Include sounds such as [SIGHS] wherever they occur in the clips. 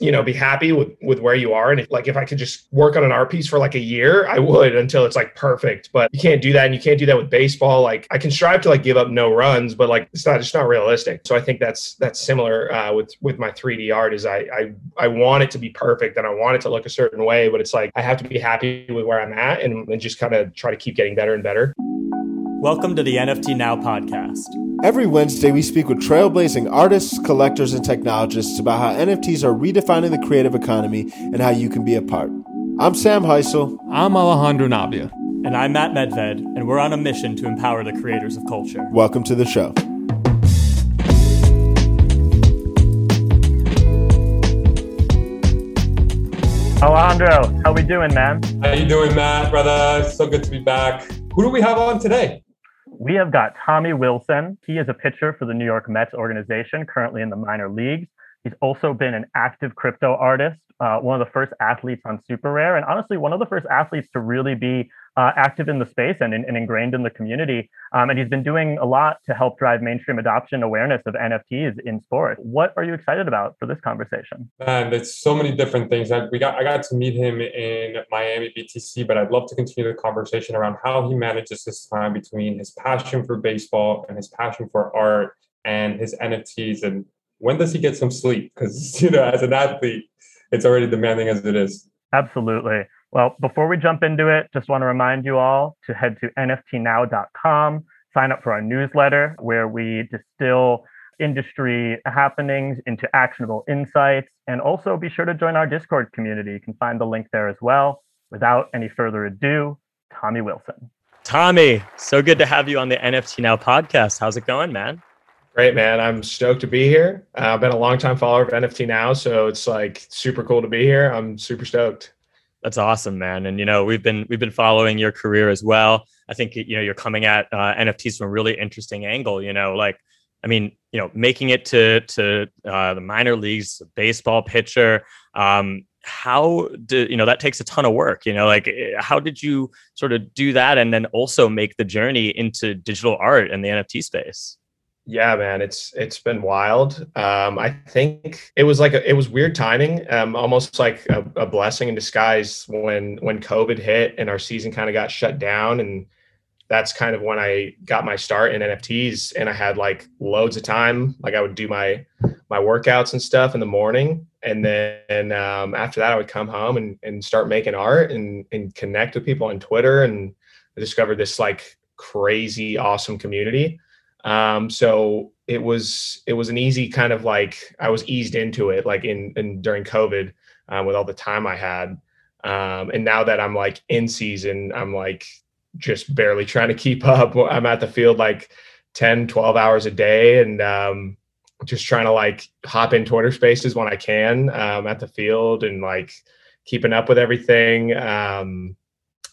you know be happy with with where you are. And if, like if i could just work on an art piece for like a year i would until it's like perfect. But you can't do that and you can't do that with baseball. Like i can strive to like give up no runs but like it's not it's not realistic. So i think that's that's similar uh, with with my 3d art is I, I i want it to be perfect and i want it to look a certain way but it's like i have to be happy with where i'm at and, and just kind of try to keep getting better and better welcome to the nft now podcast Every Wednesday, we speak with trailblazing artists, collectors, and technologists about how NFTs are redefining the creative economy and how you can be a part. I'm Sam Hysell. I'm Alejandro Navia. And I'm Matt Medved, and we're on a mission to empower the creators of culture. Welcome to the show. Alejandro, how are we doing, man? How are you doing, Matt, brother? So good to be back. Who do we have on today? We have got Tommy Wilson. He is a pitcher for the New York Mets organization, currently in the minor leagues. He's also been an active crypto artist, uh, one of the first athletes on Super Rare, and honestly, one of the first athletes to really be uh, active in the space and, and, ingrained in the community. Um, and he's been doing a lot to help drive mainstream adoption awareness of NFTs in sport. What are you excited about for this conversation? Man, there's so many different things. I, we got I got to meet him in Miami BTC, but I'd love to continue the conversation around how he manages his time between his passion for baseball and his passion for art and his NFTs and when does he get some sleep? Because [LAUGHS] you know, as an athlete, it's already demanding as it is. Absolutely. Well, before we jump into it, just want to remind you all to head to nftnow.com, sign up for our newsletter where we distill industry happenings into actionable insights, and also be sure to join our Discord community. You can find the link there as well. Without any further ado, Tommy Wilson. Tommy, so good to have you on the NFT Now podcast. How's it going, man? Great, man. I'm stoked to be here. Uh, I've been a long time follower of NFT Now, so it's like super cool to be here. I'm super stoked. That's awesome, man. And you know, we've been we've been following your career as well. I think you know you're coming at uh, NFTs from a really interesting angle. You know, like I mean, you know, making it to to uh, the minor leagues, baseball pitcher. Um, how do you know that takes a ton of work? You know, like eh, how did you sort of do that, and then also make the journey into digital art and the NFT space? Yeah, man, it's it's been wild. Um, I think it was like a, it was weird timing, um, almost like a, a, blessing in disguise when when COVID hit and our season kind of got shut down, and that's kind of when I got my start in NFTs, and I had like loads of time. Like I would do my my workouts and stuff in the morning, and then um, after that, I would come home and and start making art and and connect with people on Twitter, and I discovered this like crazy awesome community um, so it was it was an easy kind of like I was eased into it like in, in during COVID um, with all the time I had. Um, and now that I'm like in season, I'm like just barely trying to keep [LAUGHS] up. I'm at the field like 10, 12 hours a day and um, just trying to like hop in Twitter spaces when I can um, at the field and like keeping up with everything. Um,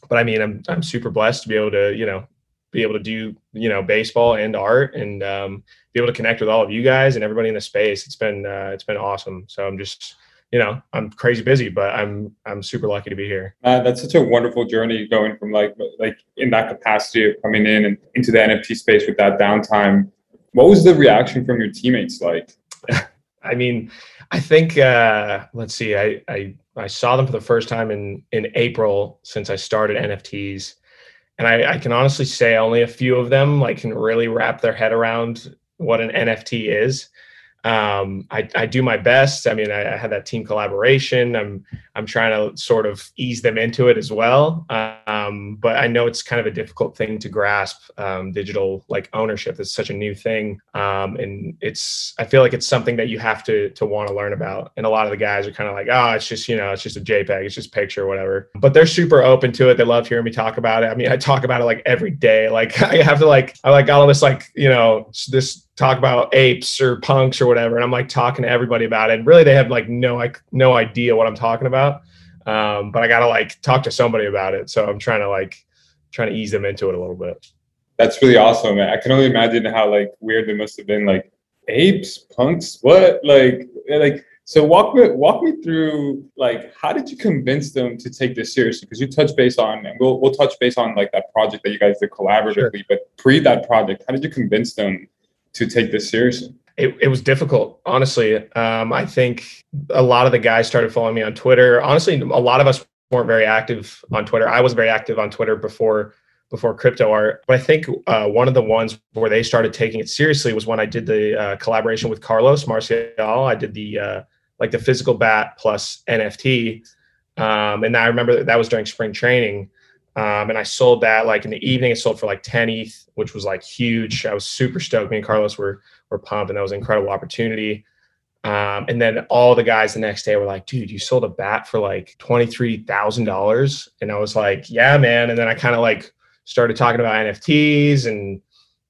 but I mean, I'm, I'm super blessed to be able to, you know, be able to do you know baseball and art and um, be able to connect with all of you guys and everybody in the space. It's been uh, it's been awesome. So i'm just you know i'm crazy busy but i'm i'm super lucky to be here. Uh, that's such a wonderful journey going from like like in that capacity of coming in and into the nft space with that downtime. What was the reaction from your teammates like? [LAUGHS] I mean i think uh let's see. I i i saw them for the first time in in april since i started nfts and I, I, can honestly say only a few of them like can really wrap their head around what an NFT is um, I, I, do my best. I mean, I, I, had that team collaboration. I'm I'm trying to sort of ease them into it as well. Um, but I know it's kind of a difficult thing to grasp. Um, digital like ownership is such a new thing, um, and it's I feel like it's something that you have to to want to learn about. And a lot of the guys are kind of like, oh, it's just you know, it's just a JPEG, it's just picture, whatever. But they're super open to it. They love hearing me talk about it. I mean, I talk about it like every day. Like [LAUGHS] I have to like I like all of this like you know this talk about apes or punks or whatever and i'm like talking to everybody about it and really they have like no like no idea what i'm talking about um, but i gotta like talk to somebody about it so i'm trying to like trying to ease them into it a little bit that's really awesome man. i can only imagine how like weird they must have been like apes punks what like like so walk me walk me through like how did you convince them to take this seriously? Because you touch base on and we'll we'll touch base on like that project that you guys did collaboratively, sure. but pre that project, how did you convince them to take this seriously? it, it was difficult, honestly. Um, I think a lot of the guys started following me on Twitter. Honestly, a lot of us weren't very active on Twitter. I was very active on Twitter before before crypto art. But I think uh, one of the ones where they started taking it seriously was when I did the uh, collaboration with Carlos Marcial. I did the uh, like the physical bat plus NFT, um, and I remember that, that was during spring training. Um, and I sold that like in the evening. It sold for like 10 ETH, which was like huge. I was super stoked. Me and Carlos were were pumped, and that was an incredible opportunity. Um, and then all the guys the next day were like, dude, you sold a bat for like $23,000. And I was like, yeah, man. And then I kind of like started talking about NFTs and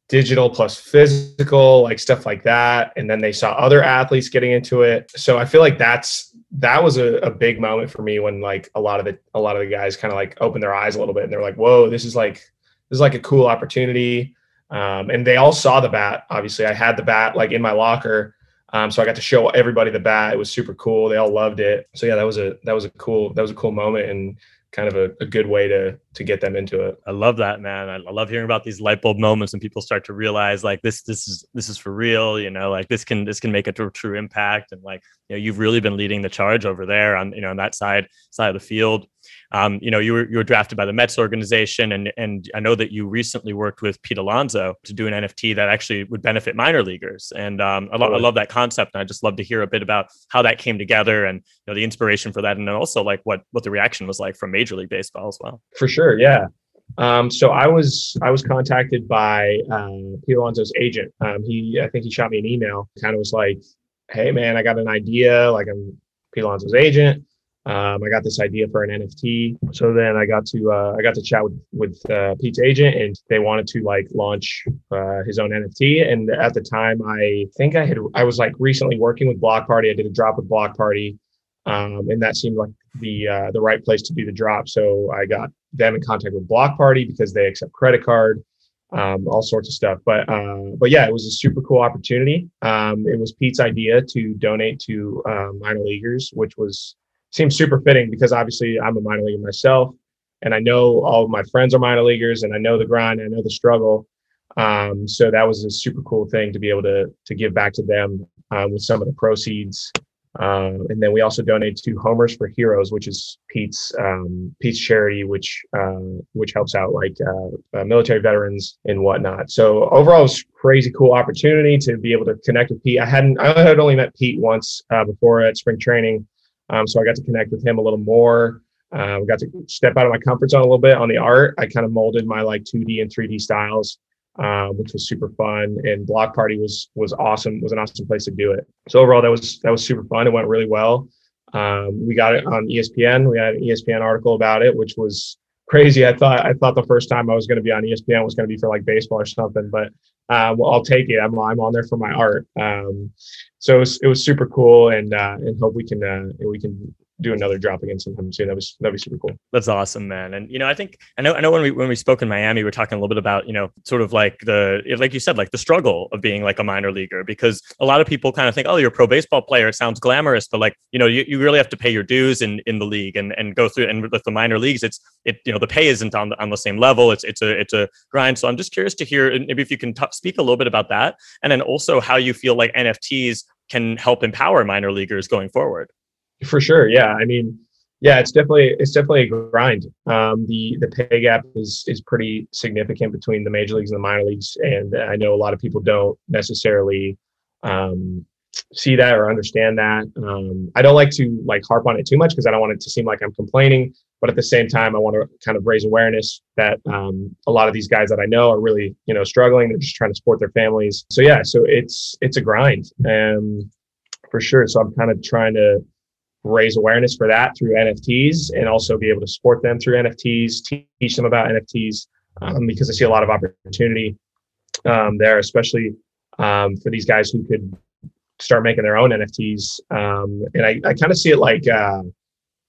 digital plus physical, like stuff like that. And then they saw other athletes getting into it. So I feel like that's that was a, a big moment for me when like a lot of the a lot of the guys kind of like opened their eyes a little bit and they're like, whoa, this is like this is like a cool opportunity. Um, and they all saw the bat. Obviously, I had the bat like in my locker. Um, so I got to show everybody the bat. It was super cool. They all loved it. So yeah, that was a that was a cool that was a cool moment and kind of a, a good way to to get them into it. I love that, man. I love hearing about these light bulb moments when people start to realize like this this is this is for real. You know, like this can this can make a true, true impact. And like you know, you've really been leading the charge over there on you know on that side side of the field. Um, you know, you were you were drafted by the Mets organization, and and I know that you recently worked with Pete Alonso to do an NFT that actually would benefit minor leaguers. And um, I, lo- I love that concept, and I just love to hear a bit about how that came together and you know the inspiration for that, and then also like what what the reaction was like from Major League Baseball as well. For sure, yeah. Um, so I was I was contacted by um, Pete Alonso's agent. Um, he I think he shot me an email. Kind of was like, "Hey man, I got an idea. Like I'm Pete Alonso's agent. Um, I got this idea for an NFT. So then I got to uh, I got to chat with with uh, Pete's agent, and they wanted to like launch uh, his own NFT. And at the time, I think I had I was like recently working with Block Party. I did a drop with Block Party, um, and that seemed like the uh, the right place to do the drop. So I got them in contact with Block Party because they accept credit card. Um, all sorts of stuff. But uh, but yeah, it was a super cool opportunity. Um, it was Pete's idea to donate to um, minor leaguers, which was seems super fitting because obviously I'm a minor leaguer myself, and I know all of my friends are minor leaguers, and I know the grind, I know the struggle. Um, so that was a super cool thing to be able to to give back to them um, with some of the proceeds. Um, and then we also donate to Homers for Heroes, which is Pete's um, Pete's charity, which uh, which helps out like uh, uh, military veterans and whatnot. So overall, it was crazy cool opportunity to be able to connect with Pete. I hadn't I had only met Pete once uh, before at spring training, um, so I got to connect with him a little more. Uh, got to step out of my comfort zone a little bit on the art. I kind of molded my like 2D and 3D styles, uh, which was super fun. And Block Party was was awesome. Was an awesome place to do it. So overall, that was that was super fun. It went really well. Um, we got it on ESPN. We had an ESPN article about it, which was crazy. I thought I thought the first time I was going to be on ESPN was going to be for like baseball or something, but uh, well, I'll take it. I'm I'm on there for my art. Um, so it was, it was super cool, and uh, and hope we can uh, we can do another drop again sometime soon. That was that'd be super cool. That's awesome, man. And you know, I think I know I know when we when we spoke in Miami, we are talking a little bit about you know sort of like the like you said like the struggle of being like a minor leaguer because a lot of people kind of think oh you're a pro baseball player it sounds glamorous but like you know you, you really have to pay your dues in in the league and and go through and with the minor leagues it's it you know the pay isn't on the on the same level it's it's a it's a grind. So I'm just curious to hear maybe if you can t- speak a little bit about that and then also how you feel like NFTs can help empower minor leaguers going forward. For sure. Yeah. I mean, yeah, it's definitely it's definitely a grind. Um, the the pay gap is is pretty significant between the major leagues and the minor leagues, and I know a lot of people don't necessarily um, see that or understand that. Um, I don't like to like harp on it too much because I don't want it to seem like I'm complaining. But at the same time, I want to kind of raise awareness that um, a lot of these guys that I know are really you know struggling. They're just trying to support their families. So yeah, so it's it's a grind, um, for sure. So I'm kind of trying to raise awareness for that through NFTs and also be able to support them through NFTs, teach them about NFTs um, because I see a lot of opportunity um, there, especially um, for these guys who could start making their own NFTs. Um, and I, I kind of see it like uh,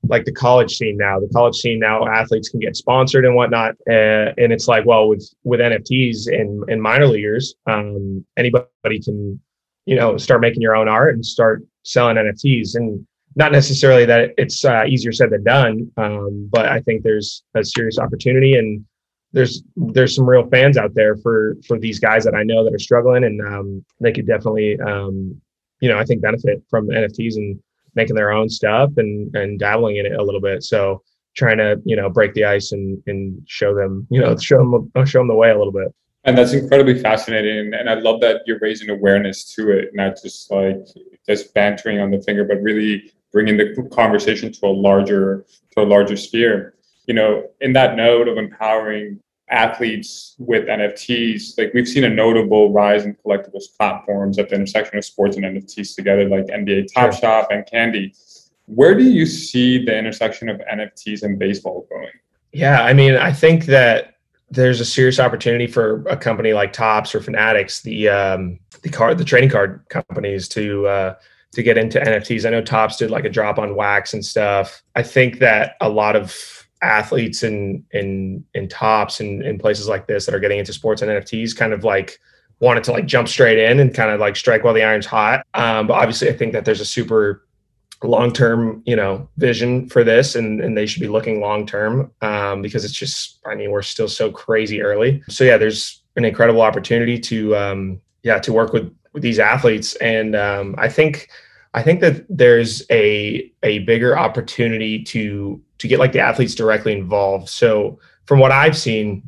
like the college scene now. The college scene now, athletes can get sponsored and whatnot, uh, and it's like well with with NFTs and and minor leaguers, um, anybody can you know start making your own art and start selling NFTs and not necessarily that it's uh, easier said than done, um, but I think there's a serious opportunity, and there's there's some real fans out there for for these guys that I know that are struggling, and um, they could definitely, um, you know, I think benefit from NFTs and making their own stuff and and dabbling in it a little bit. So trying to you know break the ice and and show them you know show them show them the way a little bit. And that's incredibly fascinating, and I love that you're raising awareness to it, not just like just bantering on the finger, but really bringing the conversation to a larger to a larger sphere. You know, in that note of empowering athletes with NFTs, like we've seen a notable rise in collectibles platforms at the intersection of sports and NFTs together, like NBA Top sure. Shot and Candy. Where do you see the intersection of NFTs and baseball going? Yeah, I mean, I think that there's a serious opportunity for a company like Topps or Fanatics, the um, the card, the trading card companies, to uh, to get into NFTs. I know Topps did like a drop on wax and stuff. I think that a lot of athletes in in in Topps and in places like this that are getting into sports and NFTs kind of like wanted to like jump straight in and kind of like strike while the iron's hot. Um, but obviously, I think that there's a super long term, you know, vision for this, and and they should be looking long term um, because it's just, I mean, we're still so crazy early. So yeah, there's an incredible opportunity to um, yeah to work with these athletes, and um, I think I think that there's a a bigger opportunity to to get like the athletes directly involved. So from what I've seen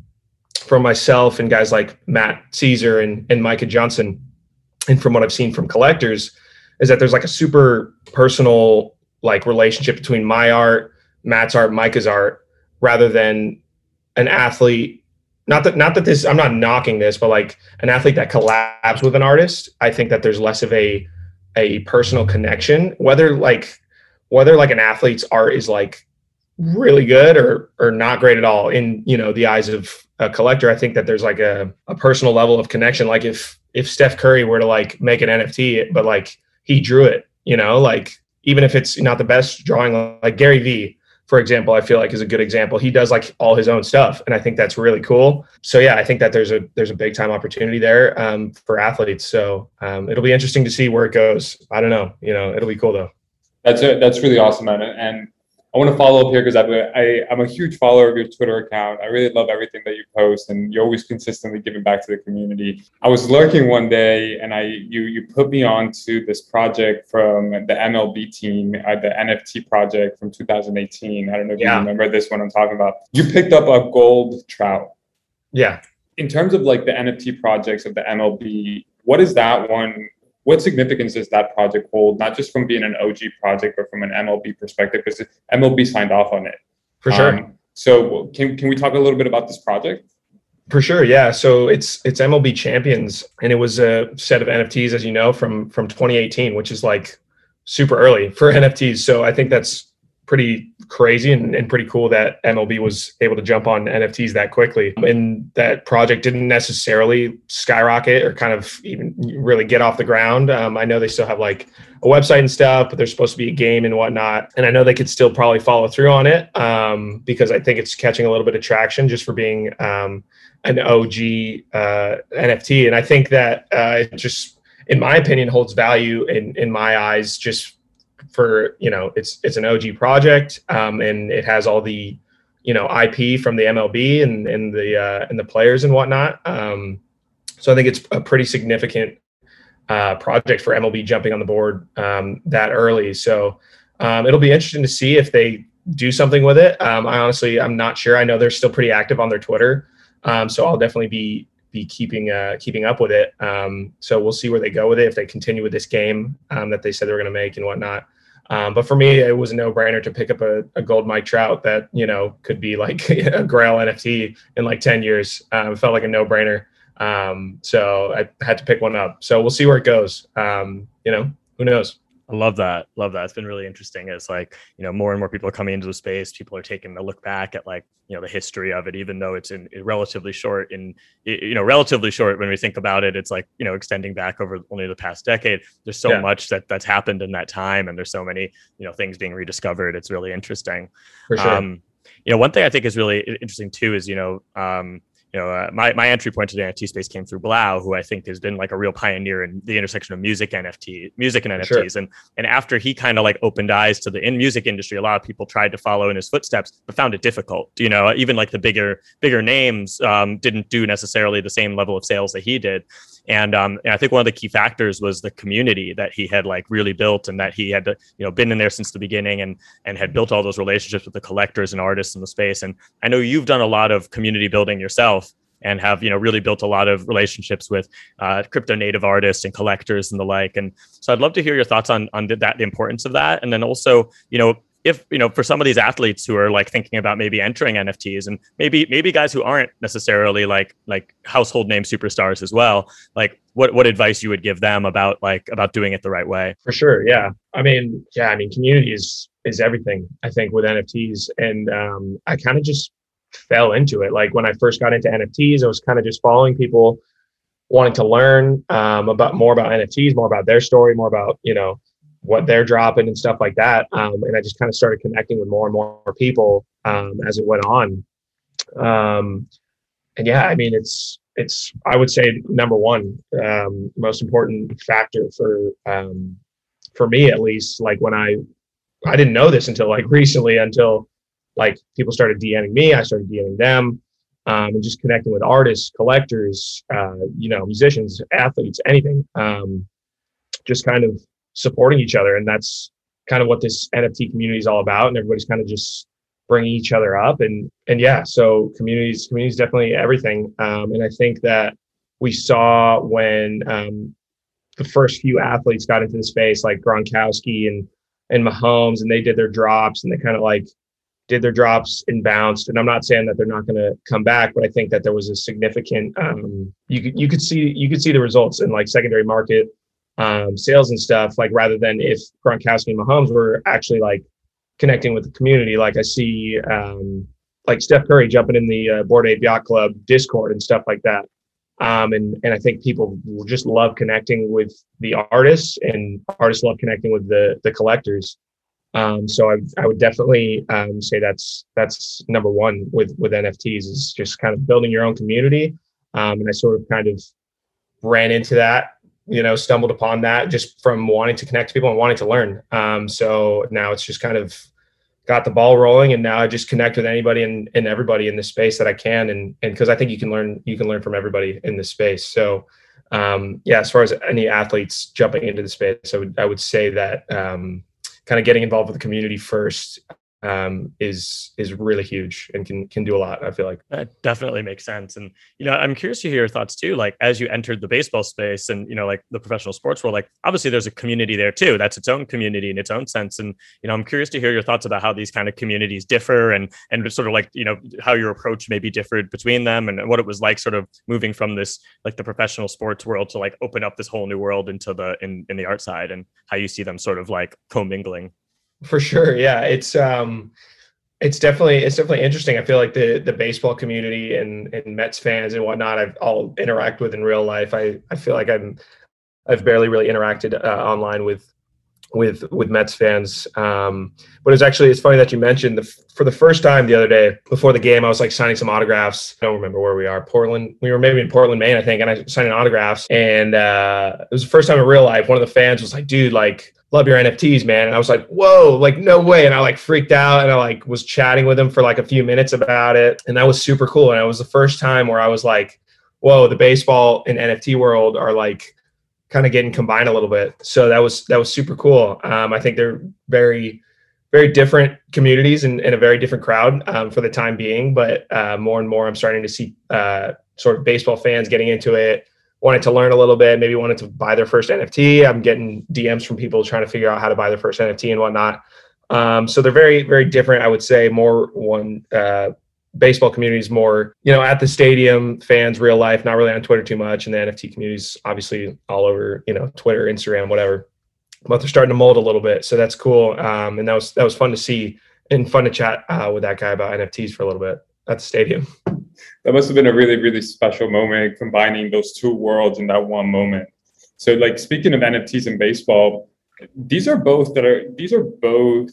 from myself and guys like Matt Caesar and, and Micah Johnson, and from what I've seen from collectors, is that there's like a super personal like relationship between my art, Matt's art, Micah's art, rather than an athlete. Not that not that this I'm not knocking this, but like an athlete that collabs with an artist, I think that there's less of a a personal connection. Whether like whether like an athlete's art is like really good or or not great at all in you know the eyes of a collector i think that there's like a, a personal level of connection like if if steph curry were to like make an nft but like he drew it you know like even if it's not the best drawing like gary vee for example i feel like is a good example. He does like all his own stuff and i think that's really cool. So yeah i think that there's a there's a big time opportunity there um, for athletes. So um, it'll be interesting to see where it goes. I don't know you know it'll be cool though. That's it. That's really awesome man. And I want to follow up here because I'm a, I, I'm a huge follower of your Twitter account. I really love everything that you post, and you're always consistently giving back to the community. I was lurking one day, and I you you put me on to this project from the MLB team, uh, the NFT project from 2018. I don't know if yeah. you remember this one I'm talking about. You picked up a gold trout. Yeah. In terms of like the NFT projects of the MLB, what is that one what significance does that project hold, not just from being an OG project, but from an MLB perspective? Because MLB signed off on it. For sure. Um, so can, can we talk a little bit about this project? For sure, yeah. So it's it's MLB Champions, and it was a set of NFTs, as you know, from from 2018, which is like super early for [LAUGHS] NFTs. So I think that's pretty crazy and, and, pretty cool that MLB was able to jump on NFTs that quickly. And that project didn't necessarily skyrocket or kind of even really get off the ground. Um, I know they still have like a website and stuff, but there's supposed to be a game and whatnot. And I know they could still probably follow through on it um, because I think it's catching a little bit of traction just for being um, an OG uh, NFT. And I think that uh, it just, in my opinion, holds value in in my eyes just for you know it's it's an OG project um, and it has all the you know IP from the MLB and and the uh, and the players and whatnot. Um, so I think it's a pretty significant uh, project for MLB jumping on the board um, that early. So um, it'll be interesting to see if they do something with it. Um, I honestly I'm not sure. I know they're still pretty active on their Twitter, um, so I'll definitely be be keeping uh, keeping up with it. Um, so we'll see where they go with it if they continue with this game um, that they said they were going to make and whatnot. Um, but for me, it was a no brainer to pick up a, a, gold Mike Trout that you know could be like [LAUGHS] a Grail NFT in like ten years. Um, it felt like a no brainer. Um, so I had to pick one up. So we'll see where it goes. Um, you know, who knows? I love that. Love that. It's been really interesting. It's like, you know, more and more people are coming into the space. People are taking a look back at like, you know, the history of it, even though it's in, relatively short in, you know, relatively short when we think about it, it's like, you know, extending back over only the past decade. There's so yeah. much that that's happened in that time. And there's so many, you know, things being rediscovered. It's really interesting. For sure. Um, you know, one thing I think is really interesting too is, you know, um, you know, uh, my, my entry point to the NFT space came through 3LAU, who I think has been like a real pioneer in the intersection of music NFT, music and NFTs. Sure. And and after he kind of like opened eyes to the in music industry, a lot of people tried to follow in his footsteps, but found it difficult. You know, even like the bigger bigger names um, didn't do necessarily the same level of sales that he did. And, um, and I think one of the key factors was the community that he had like really built, and that he had you know been in there since the beginning, and and had built all those relationships with the collectors and artists in the space. And I know you've done a lot of community building yourself and have you know really built a lot of relationships with uh, crypto native artists and collectors and the like and so i'd love to hear your thoughts on on that the importance of that and then also you know if you know for some of these athletes who are like thinking about maybe entering nfts and maybe maybe guys who aren't necessarily like like household name superstars as well like what what advice you would give them about like about doing it the right way? For sure yeah. I mean yeah i mean community is is everything i think with nfts and um, i kind of just fell into it. Like when I first got into NFTs, I was kind of just following people wanting to learn um, about more about NFTs, more about their story, more about, you know, what they're dropping and stuff like that. Um, and I just kind of started connecting with more and more people um, as it went on. Um, and yeah, I mean, it's, it's, I would say number one, um, most important factor for, um, for me at least, like when I, I didn't know this until like [LAUGHS] recently, until like people started DMing me, I started DMing them, um, and just connecting with artists, collectors, uh, you know, musicians, athletes, anything. Um, just kind of supporting each other, and that's kind of what this NFT community is all about. And everybody's kind of just bringing each other up, and and yeah, so communities, communities definitely everything. Um, and I think that we saw when um, the first few athletes got into the space, like Gronkowski and and Mahomes, and they did their drops, and they kind of like did their drops and bounced. And I'm not saying that they're not going to come back, but I think that there was a significant. Um, you could you could see you could see the results in like secondary market um, sales and stuff. Like rather than if Gronkowski and Mahomes were actually like connecting with the community, like I see um, like Steph Curry jumping in the uh, Bored Ape Yacht Club Discord and stuff like that. Um, and and I think people just love connecting with the artists, and artists love connecting with the the collectors. Um, so I, I would definitely um, say that's that's number one with with NFTs is just kind of building your own community. Um, and I sort of kind of ran into that, you know, stumbled upon that just from wanting to connect to people and wanting to learn. Um, so now it's just kind of got the ball rolling, and now I just connect with anybody and, and everybody in the space that I can, and and because I think you can learn you can learn from everybody in this space. So um, yeah, as far as any athletes jumping into the space, I would I would say that um, kind of getting involved with the community first um, is is really huge and can can do a lot. I feel like that definitely makes sense. And you know, I'm curious to hear your thoughts too. Like as you entered the baseball space and you know, like the professional sports world, like obviously there's a community there too. That's its own community in its own sense. And you know, I'm curious to hear your thoughts about how these kind of communities differ and and sort of like you know how your approach maybe differed between them and what it was like sort of moving from this like the professional sports world to like open up this whole new world into the in in the art side and how you see them sort of like commingling. For sure. Yeah. It's um it's definitely it's definitely interesting. I feel like the the baseball community and and Mets fans and whatnot I've all interact with in real life. I I feel like I'm I've barely really interacted uh, online with with with Mets fans. Um, but it's actually it's funny that you mentioned the for the first time the other day before the game, I was like signing some autographs. I don't remember where we are. Portland. We were maybe in Portland, Maine, I think, and I signing autographs. And uh, it was the first time in real life. One of the fans was like, "Dude, like." Love your NFTs, man. And I was like, whoa, like no way. And I like freaked out and I like was chatting with him for like a few minutes about it. And that was super cool. And it was the first time where I was like, whoa, the baseball and NFT world are like kind of getting combined a little bit. So that was that was super cool. Um, I think they're very very different communities and, and a very different crowd um, for the time being. But uh, more and more, I'm starting to see uh, sort of baseball fans getting into it, wanted to learn a little bit, maybe wanted to buy their first NFT. I'm getting DMs from people trying to figure out how to buy their first NFT and whatnot. Um, so they're very, very different. I would say more one uh, baseball community is more, you know, at the stadium, fans, real life, not really on Twitter too much. And the NFT communities obviously all over, you know, Twitter, Instagram, whatever. But they're starting to mold a little bit. So that's cool. Um, and that was that was fun to see and fun to chat uh, with that guy about NFTs for a little bit at the stadium that must have been a really really special moment combining those two worlds in that one moment so like speaking of nfts and baseball these are both that are these are both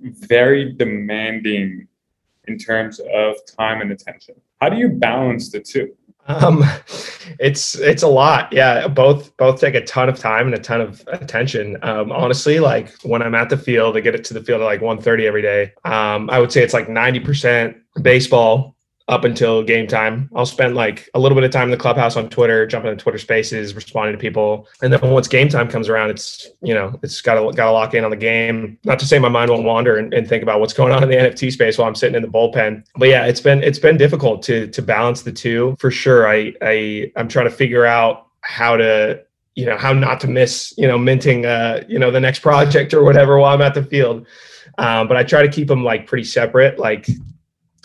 very demanding in terms of time and attention How do you balance the two? Um, it's it's a lot. Yeah, both both take a ton of time and a ton of attention. Um, honestly, like when I'm at the field, I get it to the field at like 1:30 every day. Um, I would say it's like 90% baseball, up until game time. I'll spend like a little bit of time in the clubhouse on Twitter, jumping in Twitter spaces, responding to people. And then once game time comes around, it's, you know, it's got to, got to lock in on the game. Not to say my mind won't wander and, and, think about what's going on in the NFT space while I'm sitting in the bullpen. But yeah, it's been, it's been difficult to, to balance the two for sure. I, I, I'm trying to figure out how to, you know, how not to miss, you know, minting, uh, you know, the next project or whatever while I'm at the field. Um, but I try to keep them like pretty separate. Like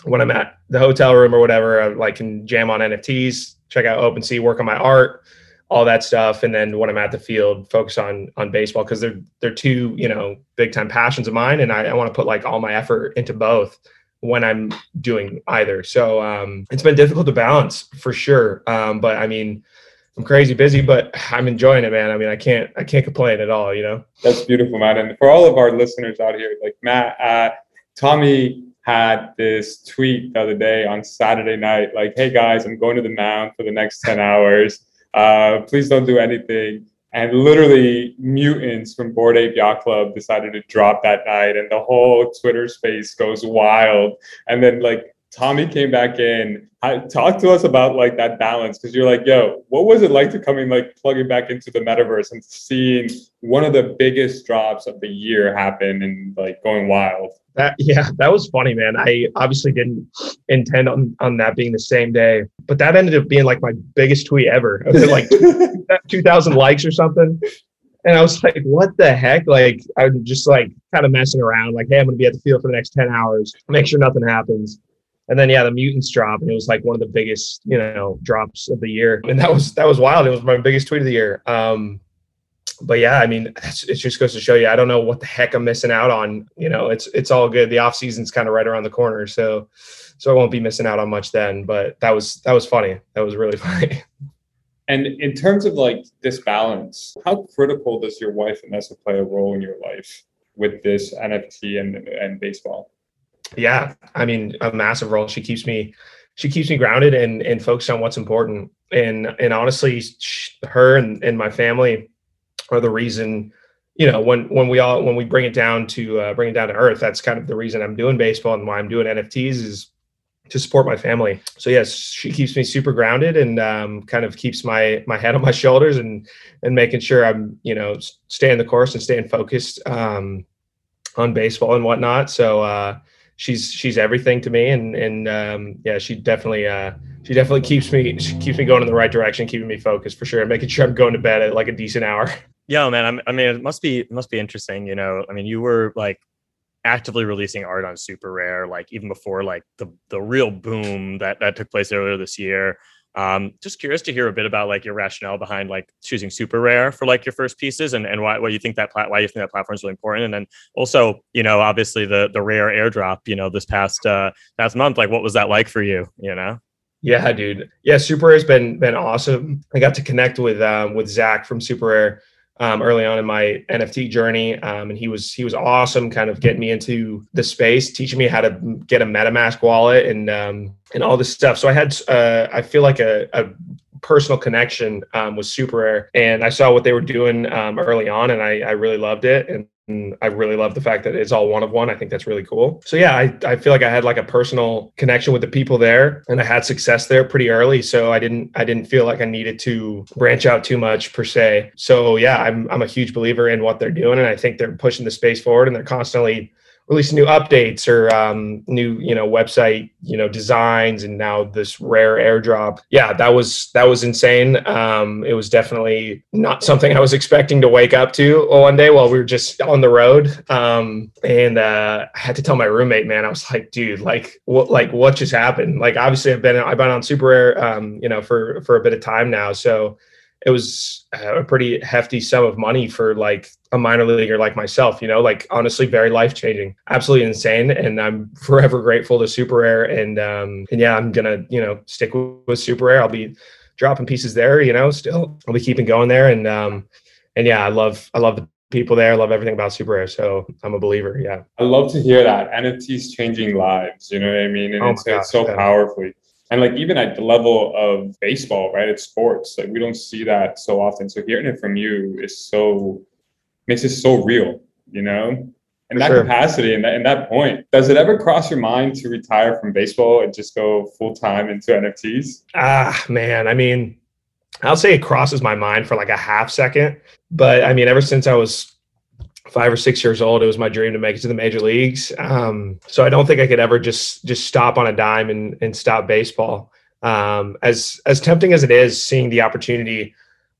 when I'm at the hotel room or whatever, I like can jam on NFTs, check out OpenSea, work on my art, all that stuff, and then when I'm at the field, focus on on baseball because they're they're two you know big time passions of mine, and I, I want to put like all my effort into both when I'm doing either. So um, it's been difficult to balance for sure, um, but I mean. I'm crazy busy, but I'm enjoying it, man. I mean, I can't, I can't complain at all, you know. That's beautiful, Matt. And for all of our listeners out here, like Matt, uh, Tommy had this tweet the other day on Saturday night, like, "Hey guys, I'm going to the mound for the next ten hours. Uh, please don't do anything." And literally, mutants from Bored Ape Yacht Club decided to drop that night, and the whole Twitter space goes wild. And then, like, Tommy came back in. talk to us about like that balance because you're like, yo, what was it like to come in, like plugging back into the metaverse and seeing one of the biggest drops of the year happen and like going wild? That [LAUGHS] yeah, that was funny, man. I obviously didn't intend on on that being the same day, but that ended up being like my biggest tweet ever. like [LAUGHS] two thousand likes or something. And I was like, what the heck? Like, I'm just like kind of messing around, like, hey, I'm going to be at the field for the next 10 hours, make sure nothing happens and then yeah, the mutants drop, and it was like one of the biggest you know drops of the year, and that was that was wild. It was my biggest tweet of the year. Um, but yeah, I mean, it just goes to show you. I don't know what the heck I'm missing out on. You know, it's it's all good. The off season's kind of right around the corner, so so I won't be missing out on much then. But that was that was funny. That was really [LAUGHS] funny. And in terms of like this balance, how critical does your wife Vanessa play a role in your life with this NFT and and baseball? yeah, I mean, a massive role. She keeps me, she keeps me grounded and and focused on what's important. And and honestly, her and, and my family are the reason. You know, when when we all when we bring it down to uh, bring it down to earth, that's kind of the reason I'm doing baseball and why I'm doing NFTs is to support my family. So yes, she keeps me super grounded and um, kind of keeps my my head on my shoulders and and making sure I'm you know staying the course and staying focused um, on baseball and whatnot. So uh, she's she's everything to me and and um, yeah she definitely uh, she definitely keeps me she keeps me going in the right direction keeping me focused for sure and making sure i'm going to bed at like a decent hour [LAUGHS] yeah man I'm, i mean it must be it must be interesting you know i mean you were like actively releasing art on super rare like even before like the the real boom that that took place earlier this year um, just curious to hear a bit about like your rationale behind like choosing super rare for like your first pieces and, and why, why you think that plat- why you think that platform is really important. And then also, you know, obviously the the rare airdrop, you know, this past uh past month, like what was that like for you? You know? Yeah, dude. Yeah, Super Rare has been been awesome. I got to connect with um, with Zach from Super Rare um, early on in my NFT journey, um, and he was he was awesome, kind of getting me into the space, teaching me how to get a MetaMask wallet and um, and all this stuff. So I had uh, I feel like a, a personal connection um, with Super Rare, and I saw what they were doing um, early on, and I, I really loved it. And I really love the fact that it's all one of one. I think that's really cool. So yeah, I, I feel like I had like a personal connection with the people there and I had success there pretty early. So I didn't I didn't feel like I needed to branch out too much per se. So yeah, I'm I'm a huge believer in what they're doing and I think they're pushing the space forward and they're constantly releasing new updates or um, new you know website you know designs and now this rare airdrop. Yeah that was that was insane. Um, it was definitely not something i was expecting to wake up to one day while we were just on the road. Um, and uh, i had to tell my roommate man i was like dude like what like what just happened? Like obviously i've been i've been on super rare um, you know for for a bit of time now. So it was a pretty hefty sum of money for like a minor leaguer like myself, you know, like honestly, very life changing, absolutely insane. And I'm [LAUGHS] forever grateful to Super Rare. And, um, and yeah, I'm going to, you know, stick with, with Super Rare. I'll be dropping pieces there, you know, still I'll be keeping going there. And, um, and yeah, I love, I love the people there. I love everything about Super Rare. So I'm a believer. Yeah. I love to hear that. NFTs changing lives. You know what I mean? And oh it's, God, it's so powerfully. And like even at the level of baseball, right? It's sports. Like we don't see that so often. So hearing it from you is so makes it so real, you know? In that sure. capacity and that, in that point, does it ever cross your mind to retire from baseball and just go full time into NFTs? Ah, man. I mean, I'll say it crosses my mind for like a half second. But I mean, ever since I was five or six years old, it was my dream to make it to the major leagues. Um, so I don't think I could ever just just stop on a dime and, and stop baseball. Um, as as tempting as it is, seeing the opportunity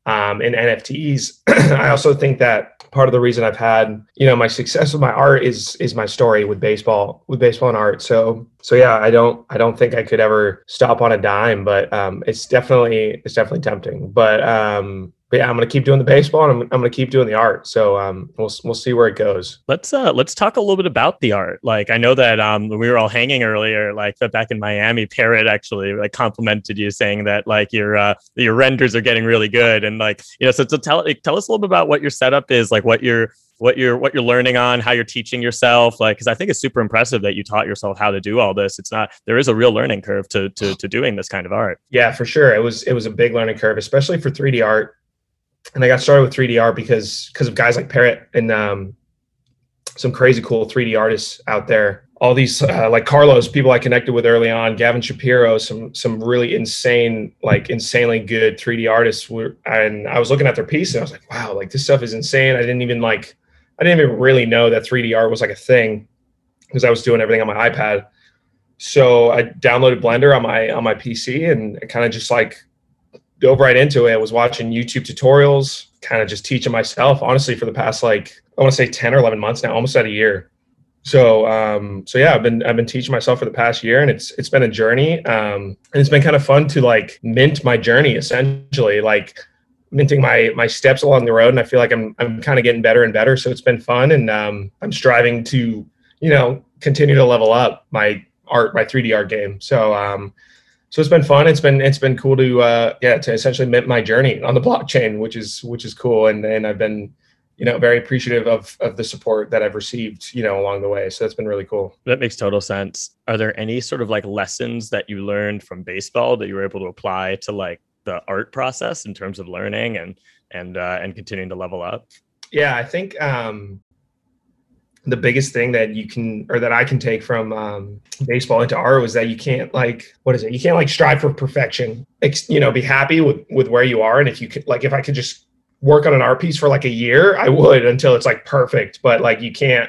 um, in NFTs, [CLEARS THROAT] I also think that part of the reason I've had you know my success with my art is is my story with baseball with baseball and art. So so yeah, I don't I don't think I could ever stop on a dime, but um, it's definitely it's definitely tempting. But um, but yeah, I'm gonna keep doing the baseball and I'm, I'm gonna keep doing the art. So um, we'll we'll see where it goes. Let's uh let's talk a little bit about the art. Like I know that um when we were all hanging earlier, like back in Miami, Parrot actually like complimented you, saying that like your uh your renders are getting really good, and like you know so, so tell tell us a little bit about what your setup is, like what you're what you're what you're learning on how you're teaching yourself like because i think it's super impressive that you taught yourself how to do all this it's not there is a real learning curve to to, to doing this kind of art yeah for sure it was it was a big learning curve especially for 3d art and I got started with 3D art because because of guys like Parrot and um, some crazy cool 3D artists out there. All these uh, like Carlos, people I connected with early on, Gavin Shapiro, some some really insane, like insanely good 3D artists. Were, and I was looking at their piece and I was like, wow, like this stuff is insane. I didn't even like, I didn't even really know that 3D art was like a thing because I was doing everything on my iPad. So I downloaded Blender on my on my PC and kind of just like dove right into it. I was watching YouTube tutorials, kind of just teaching myself, honestly, for the past like I want to say 10 or 11 months now, almost at a year. So um so yeah, I've been I've been teaching myself for the past year and it's it's been a journey. Um and it's been kind of fun to like mint my journey essentially, like minting my my steps along the road and I feel like I'm I'm kind of getting better and better. So it's been fun and um I'm striving to, you know, continue to level up my art, my 3D art game. So um so it's been fun. It's been it's been cool to uh, yeah to essentially mint my journey on the [LAUGHS] blockchain, which is which is cool. And and I've been you know very appreciative of of the support that I've received you know along the way. So that's been really cool. That makes total sense. Are there any sort of like lessons that you learned from baseball that you were able to apply to like the art process in terms of learning and and uh, and continuing to level up? Yeah, I think um, the biggest thing that you can or that I can take from um, baseball into art was that you can't like what is it? You can't like strive for perfection. Ex- you know, be happy with with where you are, and if you could like if I could just work on an art piece for like a year, I would until it's like perfect. But like you can't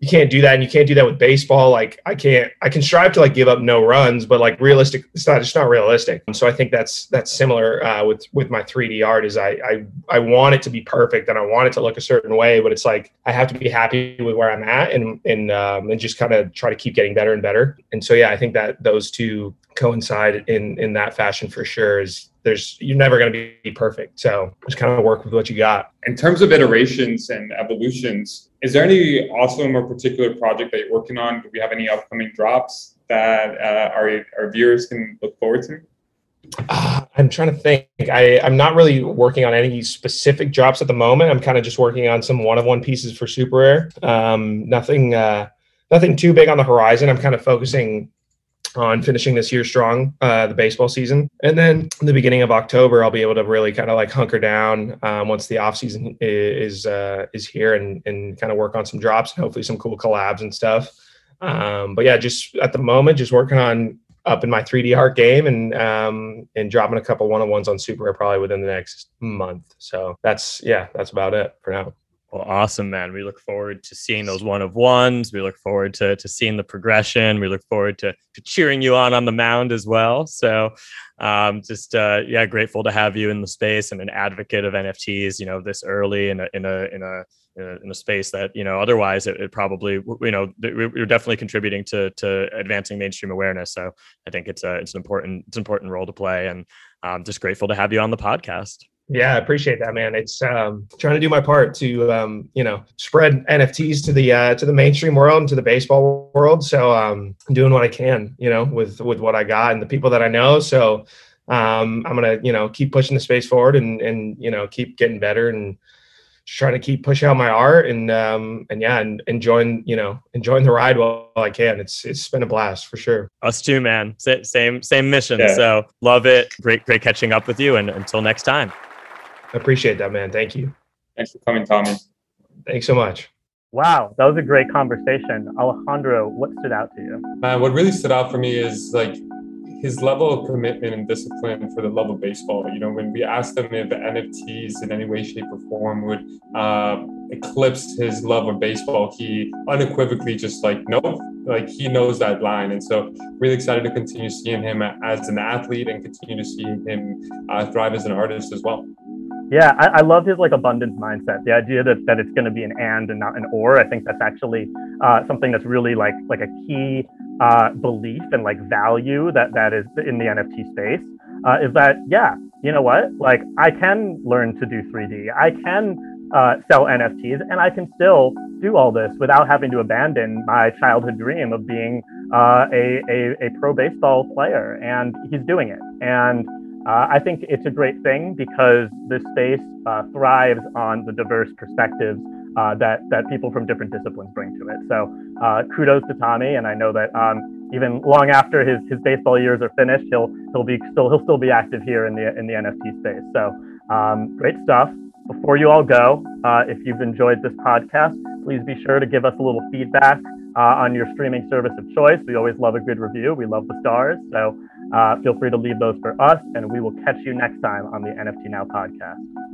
you can't do that and you can't do that with baseball. Like i can't i can strive to like give up no runs but like realistic it's not it's not realistic. So i think that's that's similar uh, with with my 3d art is I, I i want it to be perfect and i want it to look a certain way but it's like i have to be happy with where i'm at and and um, and just kind of try to keep getting better and better. And so yeah i think that those two coincide in in that fashion for sure is there's you're never going to be perfect. So just kind of work with what you got. In terms of iterations and evolutions is there any awesome or particular project that you're working on? Do we have any upcoming drops that uh, our, our viewers can look forward to? Uh, [SIGHS] i'm trying to think. I, i'm not really working on any specific drops at the moment. I'm kind of just working on some one-of-one pieces for super rare. Um, nothing uh, nothing too big on the horizon. I'm kind of focusing on finishing this year strong, uh, the baseball season. And then the beginning of October, I'll be able to really kind of like hunker down um, once the off season is uh, is here and and kind of work on some drops and hopefully some cool collabs and stuff. Um, but yeah, just at the moment, just working on up in my 3D art game and um, and dropping a couple one on ones on Super probably within the next month. So that's yeah, that's about it for now. Well, awesome, man. We look forward to seeing those one of ones. We look forward to, to seeing the progression. We look forward to, to cheering you on on the mound as well. So, um, just uh, yeah, grateful to have you in the space and an advocate of NFTs. You know, this early in a in a in a in a space that you know otherwise it, it probably you know we're definitely contributing to to advancing mainstream awareness. So I think it's a it's an important it's an important role to play, and I'm just grateful to have you on the podcast. Yeah, I appreciate that, man. It's um, trying to do my part to um, you know spread NFTs to the uh, to the mainstream world and to the baseball world. So um, I'm doing what I can, you know, with with what I got and the people that I know. So um, I'm gonna you know keep pushing the space forward and and you know keep getting better and trying to keep pushing out my art and um and yeah and enjoying you know enjoying the ride while I can. It's it's been a blast for sure. Us too, man. Same same mission. Yeah. So love it. Great great catching up with you. And until next time. I appreciate that, man. Thank you. Thanks for coming, Tommy. Thanks so much. Wow, that was a great conversation. Alejandro, what stood out to you? Man, what really stood out for me is like his level of commitment and discipline for the love of baseball. You know, when we asked him if the NFTs in any way, shape, or form would uh, eclipse his love of baseball, he unequivocally just like, nope, like he knows that line. And so, really excited to continue seeing him as an athlete and continue to see him uh, thrive as an artist as well. Yeah, I, I love his like abundance mindset. The idea that, that it's going to be an and and not an or. I think that's actually uh, something that's really like like a key uh, belief and like value that that is in the NFT space. Uh, is that yeah, you know what? Like I can learn to do 3D. I can uh, sell NFTs, and I can still do all this without having to abandon my childhood dream of being uh, a, a a pro baseball player. And he's doing it. And uh, I think it's a great thing because this space uh, thrives on the diverse perspectives uh, that that people from different disciplines bring to it. So uh, kudos to Tommy, and I know that um, even long after his, his baseball years are finished, he'll he'll be still he'll still be active here in the in the NFT space. So um, great stuff. Before you all go, uh, if you've enjoyed this podcast, please be sure to give us a little feedback uh, on your streaming service of choice. We always love a good review. We love the stars. So uh, feel free to leave those for us, and we will catch you next time on the NFT Now podcast.